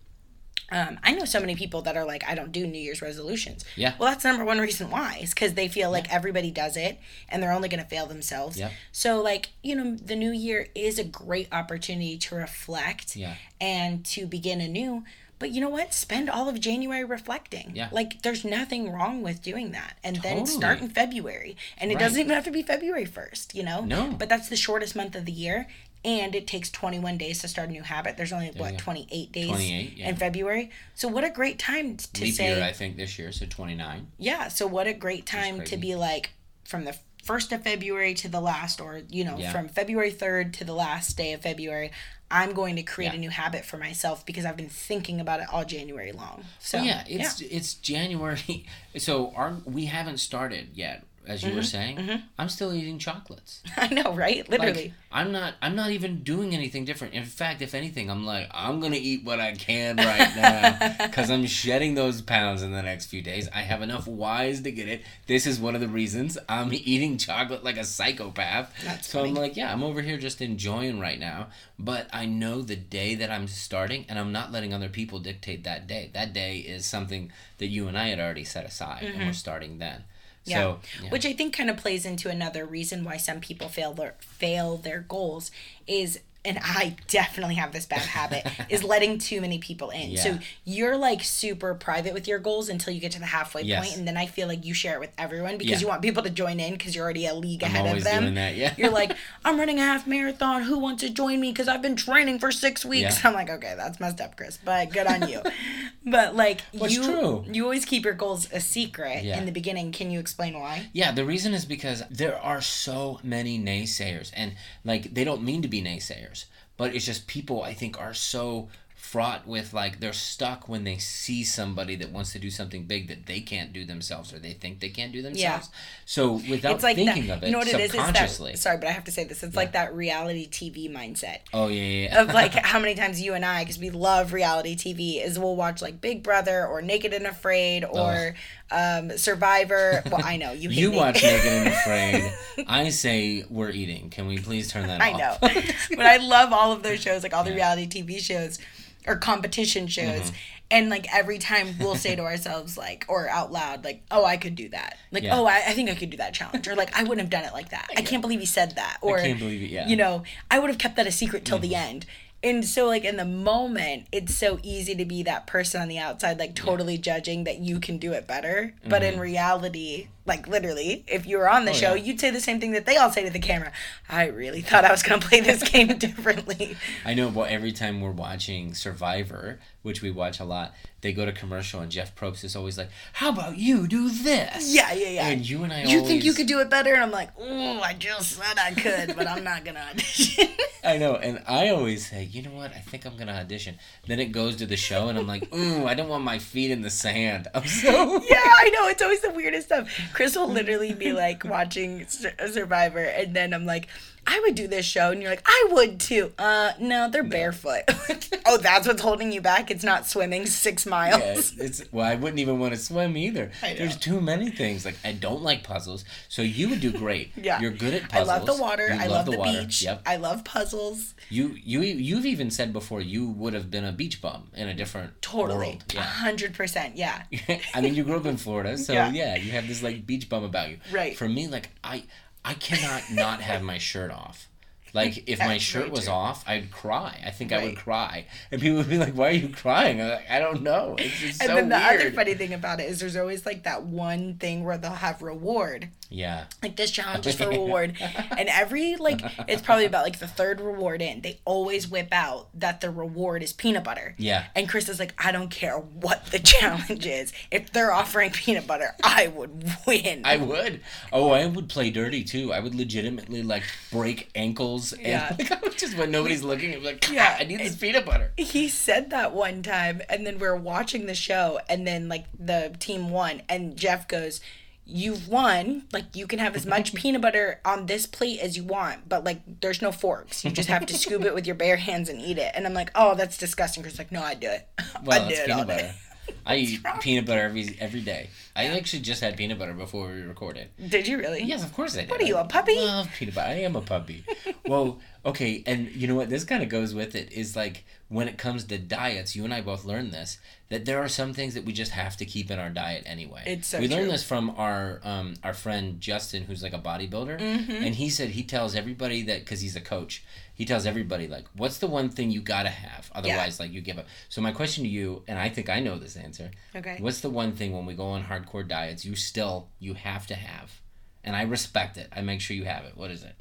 um, I know so many people that are like, I don't do New Year's resolutions. Yeah. Well, that's the number one reason why is because they feel like everybody does it and they're only going to fail themselves. Yep. So, like, you know, the new year is a great opportunity to reflect Yeah. and to begin anew. But you know what? Spend all of January reflecting. Yeah. Like, there's nothing wrong with doing that. And then start in February. And it Right. doesn't even have to be February 1st, you know? No. But that's the shortest month of the year. And it takes 21 days to start a new habit. There's only, you what, 28 days 28, yeah. in February? So, what a great time to Leap say. year, I think, this year, so 29. Yeah, so what a great time to be like from the first of February to the last, or you know, Yeah. from February 3rd to the last day of February. I'm going to create Yeah. a new habit for myself because I've been thinking about it all January long. So yeah, it's it's January. So our we haven't started yet, as you were Mm-hmm, saying. I'm still eating chocolates. I know, right? Like, Literally. I'm not I'm not even doing anything different. In fact, if anything, I'm like I'm gonna eat what I can right now because I'm shedding those pounds in the next few days. I have enough wise to get it. This is one of the reasons I'm eating chocolate like a psychopath. That's so I'm like, yeah, I'm over here just enjoying right now. But I know the day that I'm starting, and I'm not letting other people dictate that day. That day is something that you and I had already set aside, and we're starting then. Yeah. So yeah. Which I think kind of plays into another reason why some people fail their fail their goals is and I definitely have this bad habit is letting too many people in. So you're like super private with your goals until you get to the halfway Yes. point, and then I feel like you share it with everyone because Yeah. you want people to join in because you're already a league I'm ahead of them. doing that, yeah. You're like, I'm running a half marathon. Who wants to join me? Because I've been training for six weeks. Yeah. I'm like, okay, that's messed up, Chris, but good on you. but like, What's you true. you always keep your goals a secret Yeah. in the beginning. Can you explain why? Yeah, the reason is because there are so many naysayers, and like they don't mean to be naysayers, but it's just people I think are so fraught with like they're stuck when they see somebody that wants to do something big that they can't do themselves or they think they can't do themselves. So without like thinking that, of it, you know what it is? That, sorry, but I have to say this. It's like that reality TV mindset oh yeah, yeah. yeah. of like how many times you and I, because we love reality TV, is we'll watch like Big Brother or Naked and Afraid or um, Survivor. Well, I know you. You me. watch Naked and Afraid. I say we're eating. Can we please turn that I off? I know, but I love all of those shows, like all the reality TV shows or competition shows. Mm-hmm. And like every time we'll say to ourselves, like, or out loud, like, oh, I could do that. Like, Yeah. oh, I, I think I could do that challenge. Or like, I wouldn't have done it like that. I can't believe he said that. Or, can't believe it, yeah. Mm-hmm. You know, I would have kept that a secret till the end. And so, like, in the moment, it's so easy to be that person on the outside, like, totally judging that you can do it better. But Mm-hmm. in reality, Like literally, if you were on the Oh, show, yeah. you'd say the same thing that they all say to the camera. I really thought I was gonna play this game differently. I know, but every time we're watching Survivor, which we watch a lot, they go to commercial and Jeff Probst is always like, "How about you do this?" Yeah, yeah, yeah. And you and I you always, think you could do it better? And I'm like, oh, I just said I could, but I'm not gonna audition. I know, and I always say, you know what? I think I'm gonna audition. Then it goes to the show, and I'm like, ooh, I don't want my feet in the sand. I'm so yeah, I know. It's always the weirdest stuff. Chris will literally be like watching Survivor, and then I'm like, I would do this show, and you're like, I would too. Uh, no, they're barefoot. oh, that's what's holding you back. It's not swimming six miles. Yeah, it's, it's well, I wouldn't even want to swim either. There's too many things. Like I don't like puzzles, so you would do great. Yeah. you're good at puzzles. I love the water. You I love, the, water. beach. Yep. I love puzzles. You you you've even said before you would have been a beach bum in a different Totally. world. A Yeah. hundred percent. Yeah. I mean, you grew up in Florida, so Yeah. yeah. you have this like beach bum about you. Right. For me, like I, I cannot not have my shirt off. Like if my shirt was off, I'd cry. I think I would cry, and people would be like, "Why are you crying?" I'm like, "I don't know. It's just And so then the weird." other funny thing about it is there's always like that one thing where they'll have reward. Yeah. Like this challenge is for reward. And every like it's probably about like the third reward in, they always whip out that the reward is peanut butter. Yeah. And Chris is like, I don't care what the challenge is. If they're offering peanut butter, I would win. I would. Oh, I would play dirty too. I would legitimately like break ankles and Yeah. like, just when nobody's looking, like, Yeah. I need this peanut butter. he said that one time and then we are watching the show and then like the team won and jeff goes you've won like you can have as much peanut butter on this plate as you want but like there's no forks. You just have to scoop it with your bare hands and eat it. And i'm like oh that's disgusting. Chris like no i do it. Well, i do it all peanut day. butter. I eat peanut butter every every day. I actually just had peanut butter before we recorded. did you really Yes, of course I did. What are you, a puppy? love peanut butter. I am a puppy. well, okay, and you know what? This kind of goes with it. Is like when it comes to diets, you and I both learned this that there are some things that we just have to keep in our diet anyway. It's so we learned this from our um, our friend Justin, who's like a bodybuilder, Mm-hmm. and he said he tells everybody that because he's a coach, he tells everybody like, what's the one thing you gotta have, otherwise like you give up. So my question to you, and I think I know this answer. okay What's the one thing when we go on hardcore diets you still you have to have? And I respect it. I make sure you have it. What is it?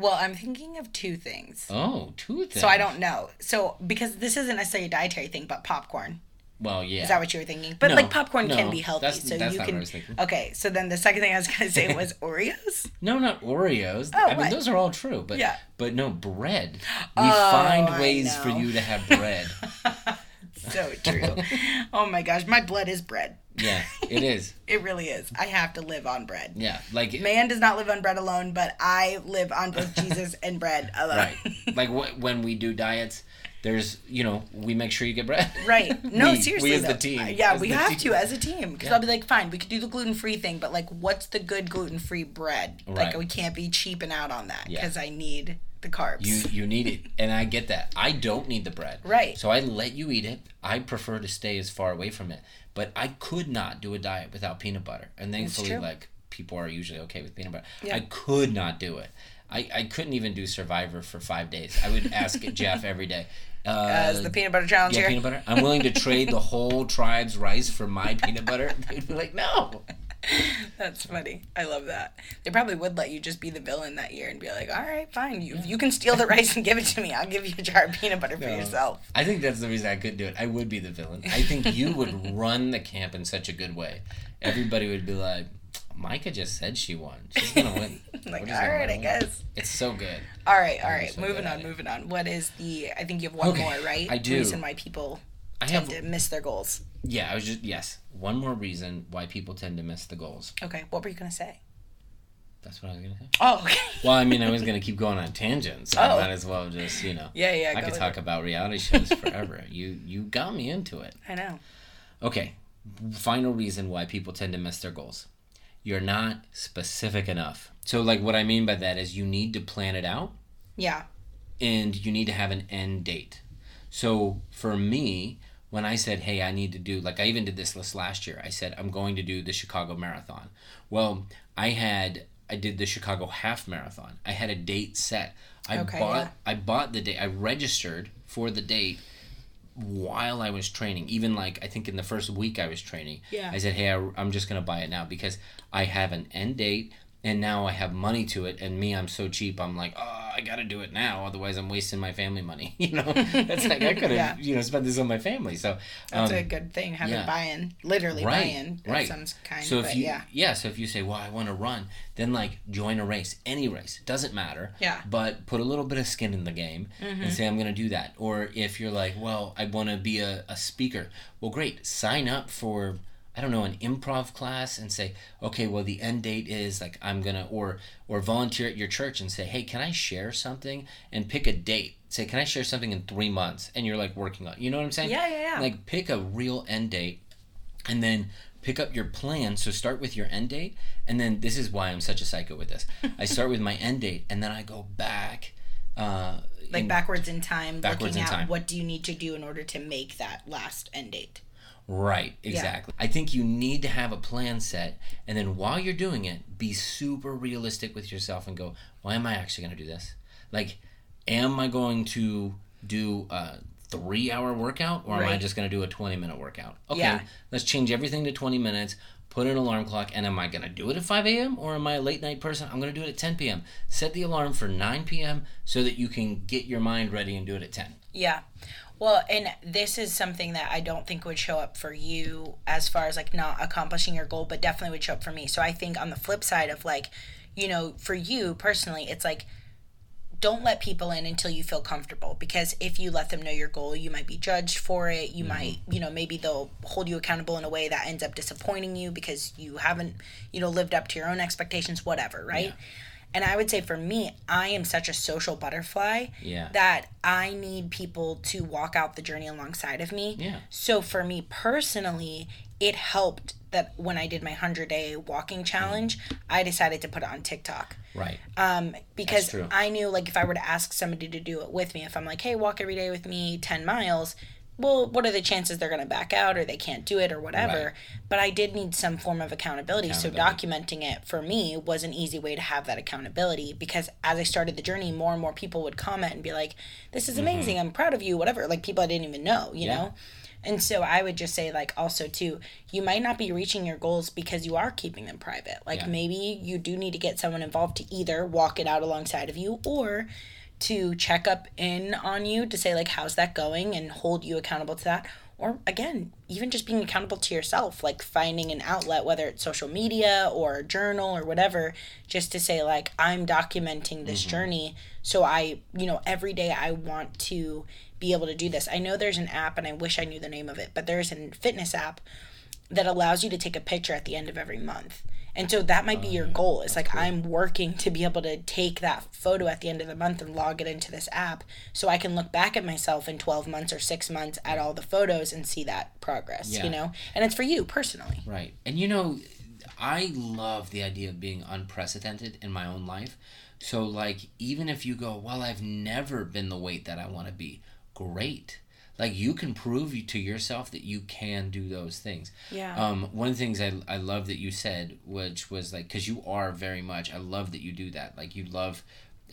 well i'm thinking of two things Oh, two things. so i don't know so because this isn't necessarily a dietary thing but popcorn Well, yeah. Is that what you were thinking? But No, like popcorn no, can be healthy, that's- so that's you not what can. I was thinking. Okay, so then the second thing I was gonna say was Oreos. no, not Oreos. Oh, I mean, those are all true, but Yeah. but no bread. Oh, we Oh, find ways for you to have bread. So true. oh my gosh, my blood is bread. yeah, it is. It really is. I have to live on bread. Yeah, like Man does not live on bread alone, but I live on both Jesus and bread alone. right. like wh- when we do diets, there's you know we make sure you get bread. Right. No, We- seriously. We as though. the team. Uh, Yeah, As we have team. to as a team. Because Yeah. I'll be like, fine, we could do the gluten free thing, but like, what's the good gluten free bread? Like, we can't be cheaping out on that Yeah. because I need the carbs. You you need it, and I get that. I don't need the bread, Right. So I let you eat it. I prefer to stay as far away from it, but I could not do a diet without peanut butter. And thankfully, like people are usually okay with peanut butter. Yeah. I could not do it. I, I couldn't even do Survivor for five days. I would ask Jeff every day. Uh, as the peanut butter challenge yeah, here. peanut butter. I'm willing to trade the whole tribe's rice for my peanut butter. They'd be like, no. That's funny. I love that. They probably would let you just be the villain that year and be like, all right, fine. You, you can steal the rice and give it to me. I'll give you a jar of peanut butter for yourself. I think that's the reason I couldn't do it. I would be the villain. I think you would run the camp in such a good way. Everybody would be like, Micah just said she won. She's gonna win. Like, all gonna right, I guess. It's so good. All right, all right. So moving on, moving on. What is the, I think you have one Okay, more, right? I do. Reason why people I tend have to miss their goals. yeah. I was just yes. One more reason why people tend to miss the goals. Okay, what were you going to say? That's what I was gonna say. Oh, okay. Well, I mean, I was gonna keep going on tangents. So Oh. I might as well just you know. Yeah, yeah. I could talk it. about reality shows forever. you you got me into it. I know. Okay, final reason why people tend to miss their goals. You're not specific enough. So, like, what I mean by that is you need to plan it out Yeah. and you need to have an end date. So, for me, when I said, hey, I need to do, like, I even did this list last year, I said, I'm going to do the Chicago Marathon. Well, I had, I did the Chicago Half Marathon. I had a date set. I Okay, bought, yeah. I bought the date, I registered for the date while I was training, even like I think in the first week I was training, Yeah. I said, hey, I, I'm just gonna buy it now because I have an end date and now I have money to it. And me, I'm so cheap. I'm like, oh, I gotta do it now, otherwise I'm wasting my family money. You know, that's like I could have Yeah. you know spent this on my family. So That's um, a good thing, having yeah. buy-in, literally Right, buy-in of right. some kind. So if you yeah. so if you say, "Well, I want to run," then like join a race, any race, doesn't matter. Yeah. Mm-hmm. But put a little bit of skin in the game and say, "I'm going to do that." Or if you're like, "Well, I want to be a, a speaker," well, great, sign up for I don't know an improv class and say, "Okay, well, the end date is like I'm gonna," or or volunteer at your church and say, "Hey, can I share something?" and pick a date. Say, "Can I share something in three months?" And you're like working on, you know what I'm saying? Yeah, yeah, yeah. Like pick a real end date and then pick up your plan. So start with your end date, and then this is why I'm such a psycho with this. I start with my end date, and then I go back. Uh, like in- backwards in time, Backwards looking in at time. what do you need to do in order to make that last end date. Right, exactly. I think you need to have a plan set, and then while you're doing it, be super realistic with yourself and go, "Why am I actually going to do this? Like, am I going to do a three-hour workout, or am I just going to do a twenty-minute workout? Okay, Yeah. let's change everything to twenty minutes. Put an alarm clock, and am I going to do it at 5 a.m. or am I a late night person? I'm going to do it at 10 p.m. Set the alarm for 9 p.m. so that you can get your mind ready and do it at 10. Yeah. Well, and this is something that I don't think would show up for you as far as like not accomplishing your goal, but definitely would show up for me. So I think on the flip side of like, you know, for you personally, it's like don't let people in until you feel comfortable because if you let them know your goal, you might be judged for it. You mm-hmm. might, you know, maybe they'll hold you accountable in a way that ends up disappointing you because you haven't, you know, lived up to your own expectations, whatever, right? And I would say for me, I am such a social butterfly Yeah. that I need people to walk out the journey alongside of me. Yeah. So for me personally, it helped that when I did my 100 day walking challenge, I decided to put it on TikTok. Right. Um, because I knew like if I were to ask somebody to do it with me, if I'm like, hey, walk every day with me 10 miles, well, what are the chances they're going to back out or they can't do it or whatever? Right. But I did need some form of accountability. So documenting it for me was an easy way to have that accountability because as I started the journey, more and more people would comment and be like, this is amazing. I'm proud of you, whatever. Like people I didn't even know, you Mm-hmm. Yeah. know? And so I would just say, like, also, too, you might not be reaching your goals because you are keeping them private. Like, Yeah. maybe you do need to get someone involved to either walk it out alongside of you or to check up in on you to say, like, how's that going and hold you accountable to that. Or again, even just being accountable to yourself, like finding an outlet, whether it's social media or a journal or whatever, just to say, like, I'm documenting this mm-hmm. journey. So I, you know, every day I want to be able to do this. I know there's an app, and I wish I knew the name of it, but there's a fitness app that allows you to take a picture at the end of every month. And so that might be your oh, goal. It's like I'm working to be able to take that photo at the end of the month and log it into this app so I can look back at myself in 12 months or 6 months at all the photos and see that progress, Yeah. you know? And it's for you personally. Right. And you know, I love the idea of being unprecedented in my own life. So, like, even if you go, well, I've never been the weight that I want to be, great. Like, you can prove to yourself that you can do those things. Yeah. Um, one of the things I, I love that you said, which was like, because you are very much, I love that you do that. Like, you love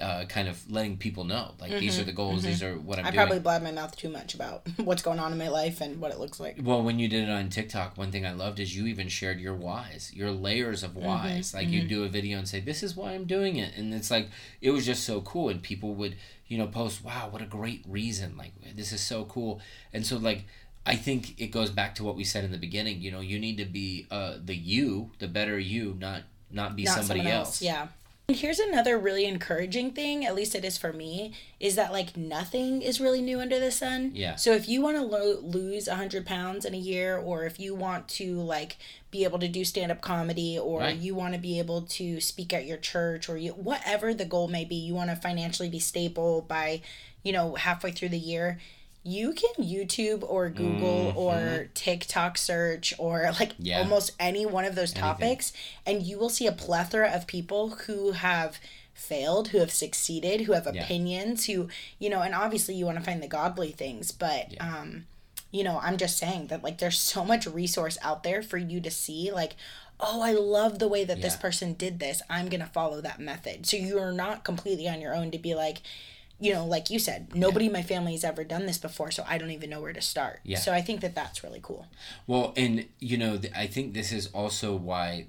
uh, kind of letting people know, like, these are the goals, these are what I'm Mm-hmm. I doing. probably blab my mouth too much about what's going on in my life and what it looks like. Well, when you did it on TikTok, one thing I loved is you even shared your whys, your layers of whys. Like you do a video and say, "This is why I'm doing it," and it's like it was just so cool, and people would you know post, "Wow, what a great reason! Like this is so cool," and so like. I think it goes back to what we said in the beginning. You know, you need to be uh, the you, the better you, not not be not somebody someone else. Yeah. And here's another really encouraging thing, at least it is for me, is that like nothing is really new under the sun. Yeah. So if you want to lo- lose 100 pounds in a year, or if you want to like be able to do stand up comedy, or Right. you want to be able to speak at your church, or you, whatever the goal may be, you want to financially be stable by, you know, halfway through the year. You can YouTube or Google or TikTok search or like Mm-hmm. Yeah. almost any one of those topics and you will see a plethora of people who have failed who have succeeded who have opinions who you know and obviously you want to find the godly things but um you know i'm just saying that like there's so much resource out there for you to see like oh i love the way that this person did this. I'm gonna follow that method. So you're not completely on your own to be like you know, like you said, nobody in my family has ever done this before, so I don't even know where to start. Yeah. So I think that that's really cool. Well, and you know, th- I think this is also why,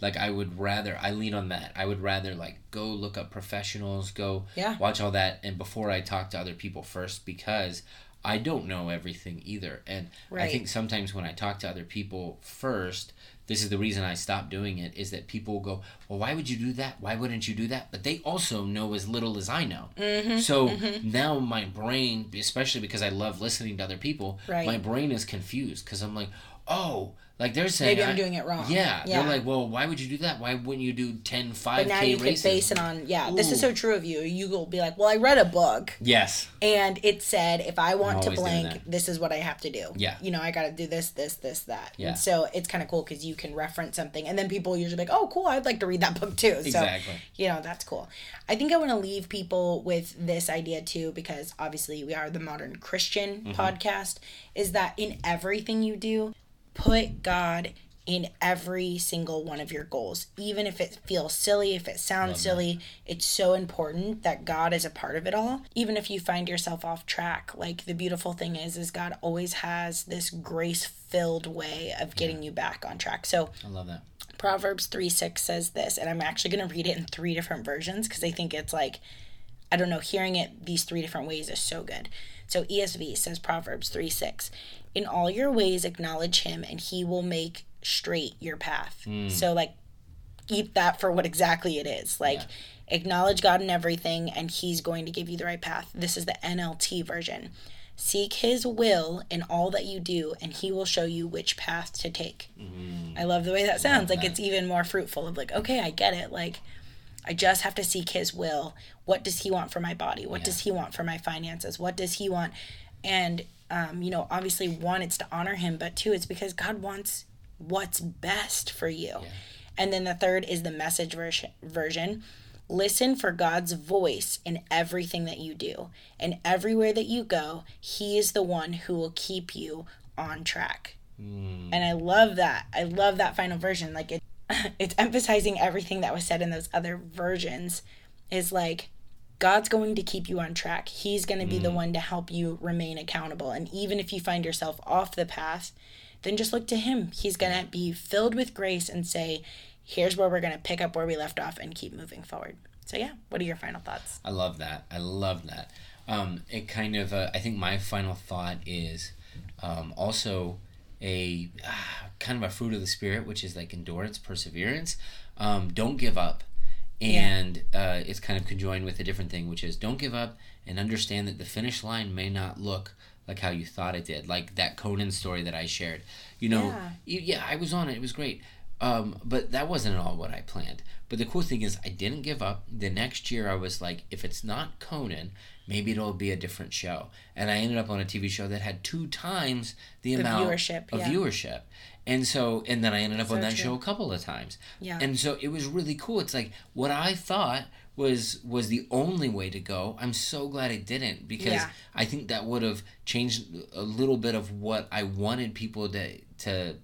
like, I would rather I lean on that. I would rather like go look up professionals, go Yeah. watch all that, and before I talk to other people first, because I don't know everything either. And I think sometimes when I talk to other people first, this is the reason I stopped doing it is that people will go, well, why would you do that? Why wouldn't you do that? But they also know as little as I know. Mm-hmm, so now my brain, especially because I love listening to other people, Right. my brain is confused because I'm like, oh, like they're saying Maybe I'm doing it wrong. Yeah, Yeah. they're like, well, why would you do that? Why wouldn't you do 10 5k But now you races? could base it on yeah. This is so true of you. You will be like, well, I read a book Yes. and it said if I want to blank, this is what I have to do. Yeah. You know, I got to do this, this, this, that. Yeah. And so it's kind of cool because you can reference something, and then people usually be like, oh, cool, I'd like to read that book too. Exactly. So you know, that's cool. I think I want to leave people with this idea too, because obviously we are the modern Christian Mm-hmm. podcast. Is that in everything you do, put God in every single one of your goals. Even if it feels silly, if it sounds silly, it's so important that God is a part of it all. Even if you find yourself off track, like the beautiful thing is is God always has this grace-filled way of getting you back on track. So, I love that. Proverbs 3 6 says this, and I'm actually going to read it in three different versions because I think it's like, I don't know, hearing it these three different ways is so good. So ESV says Proverbs 3 6, in all your ways acknowledge him and he will make straight your path. Mm. So, like, eat that for what exactly it is. Like, acknowledge God in everything and he's going to give you the right path. This is the NLT version. Seek his will in all that you do, and he will show you which path to take. Mm. I love the way that sounds. Like that. it's even more fruitful of like, okay, I get it. Like I just have to seek his will. What does he want for my body? What does he want for my finances? What does he want? And um, you know, obviously one, it's to honor him, but two, it's because God wants what's best for you. And then the third is the message version version. Listen for God's voice in everything that you do. And everywhere that you go, He is the one who will keep you on track. And I love that. I love that final version. Like it it's emphasizing everything that was said in those other versions is like God's going to keep you on track. He's going to be the one to help you remain accountable. And even if you find yourself off the path, then just look to him. He's going to be filled with grace and say, "Here's where we're going to pick up where we left off and keep moving forward." So yeah, what are your final thoughts? I love that. I love that. Um, it kind of, uh, I think my final thought is um, also a ah, kind of a fruit of the spirit, which is like endurance, perseverance. Um, don't give up. And uh, it's kind of conjoined with a different thing, which is don't give up and understand that the finish line may not look like how you thought it did. Like that Conan story that I shared. You know, Yeah. yeah, I was on it. It was great. Um, but that wasn't at all what I planned. But the cool thing is, I didn't give up. The next year, I was like, if it's not Conan, maybe it'll be a different show. And I ended up on a TV show that had two times the, The amount viewership, of yeah. viewership. And so, and then I ended up on that true. show a couple of times. Yeah. And so it was really cool. It's like what I thought was was the only way to go. I'm so glad it didn't because Yeah. I think that would have changed a little bit of what I wanted people to to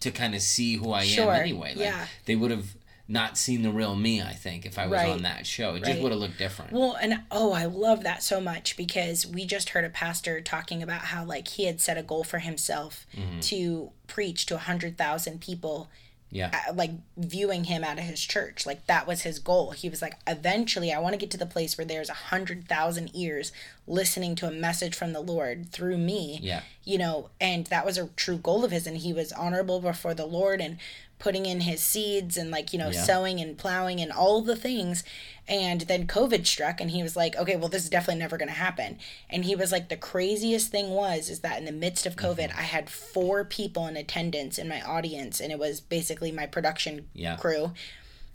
to kind of see who I Sure, am anyway. Like yeah. they would have not seen the real me, I think, if I was Right, on that show. It just would have looked different. Well, and oh, I love that so much because we just heard a pastor talking about how like he had set a goal for himself to preach to a hundred thousand people, yeah. uh, like viewing him out of his church. Like that was his goal. He was like, eventually, I want to get to the place where there's a hundred thousand ears listening to a message from the Lord through me. Yeah. You know, and that was a true goal of his, and he was honorable before the Lord and putting in his seeds and like you know Yeah. sowing and plowing and all the things and then covid struck and he was like okay well this is definitely never going to happen and he was like the craziest thing was is that in the midst of covid Mm-hmm. i had four people in attendance in my audience and it was basically my production Yeah. crew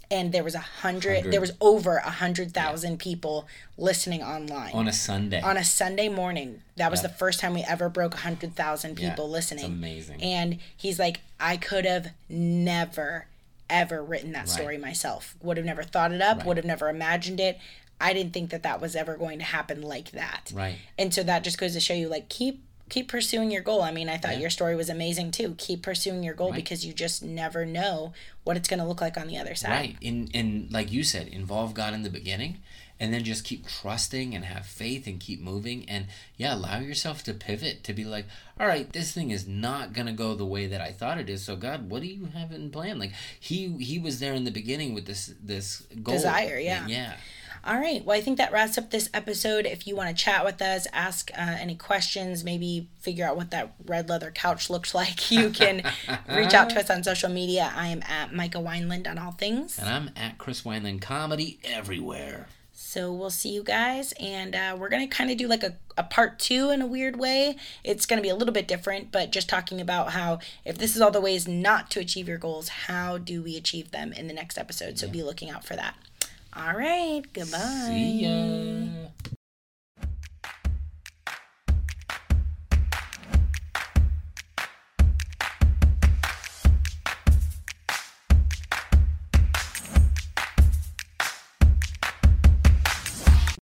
and there was a hundred, there was over a hundred thousand people listening online On a Sunday. on a Sunday morning. That was Yeah. the first time we ever broke a 100,000 Yeah, people it's listening. amazing. And he's like, I could have never, ever written that Right. story myself. Would have never thought it up, Right. would have never imagined it. I didn't think that that was ever going to happen like that. Right. And so that just goes to show you, like, keep keep pursuing your goal. I mean, I thought Yeah. your story was amazing too. Keep pursuing your goal Right. because you just never know what it's going to look like on the other side. Right. In in like you said, involve God in the beginning and then just keep trusting and have faith and keep moving and yeah, allow yourself to pivot to be like, all right, this thing is not gonna go the way that I thought it is. So God, what do you have in plan? Like he he was there in the beginning with this this goal. Desire, yeah. Yeah. All right. Well, I think that wraps up this episode. If you want to chat with us, ask uh, any questions, maybe figure out what that red leather couch looks like, you can reach out to us on social media. I am at Micah Wineland on all things. And I'm at Chris Wineland Comedy everywhere. So we'll see you guys, and uh, we're gonna kind of do like a, a part two in a weird way. It's gonna be a little bit different, but just talking about how if this is all the ways not to achieve your goals, how do we achieve them in the next episode? So be looking out for that. All right, goodbye. See ya.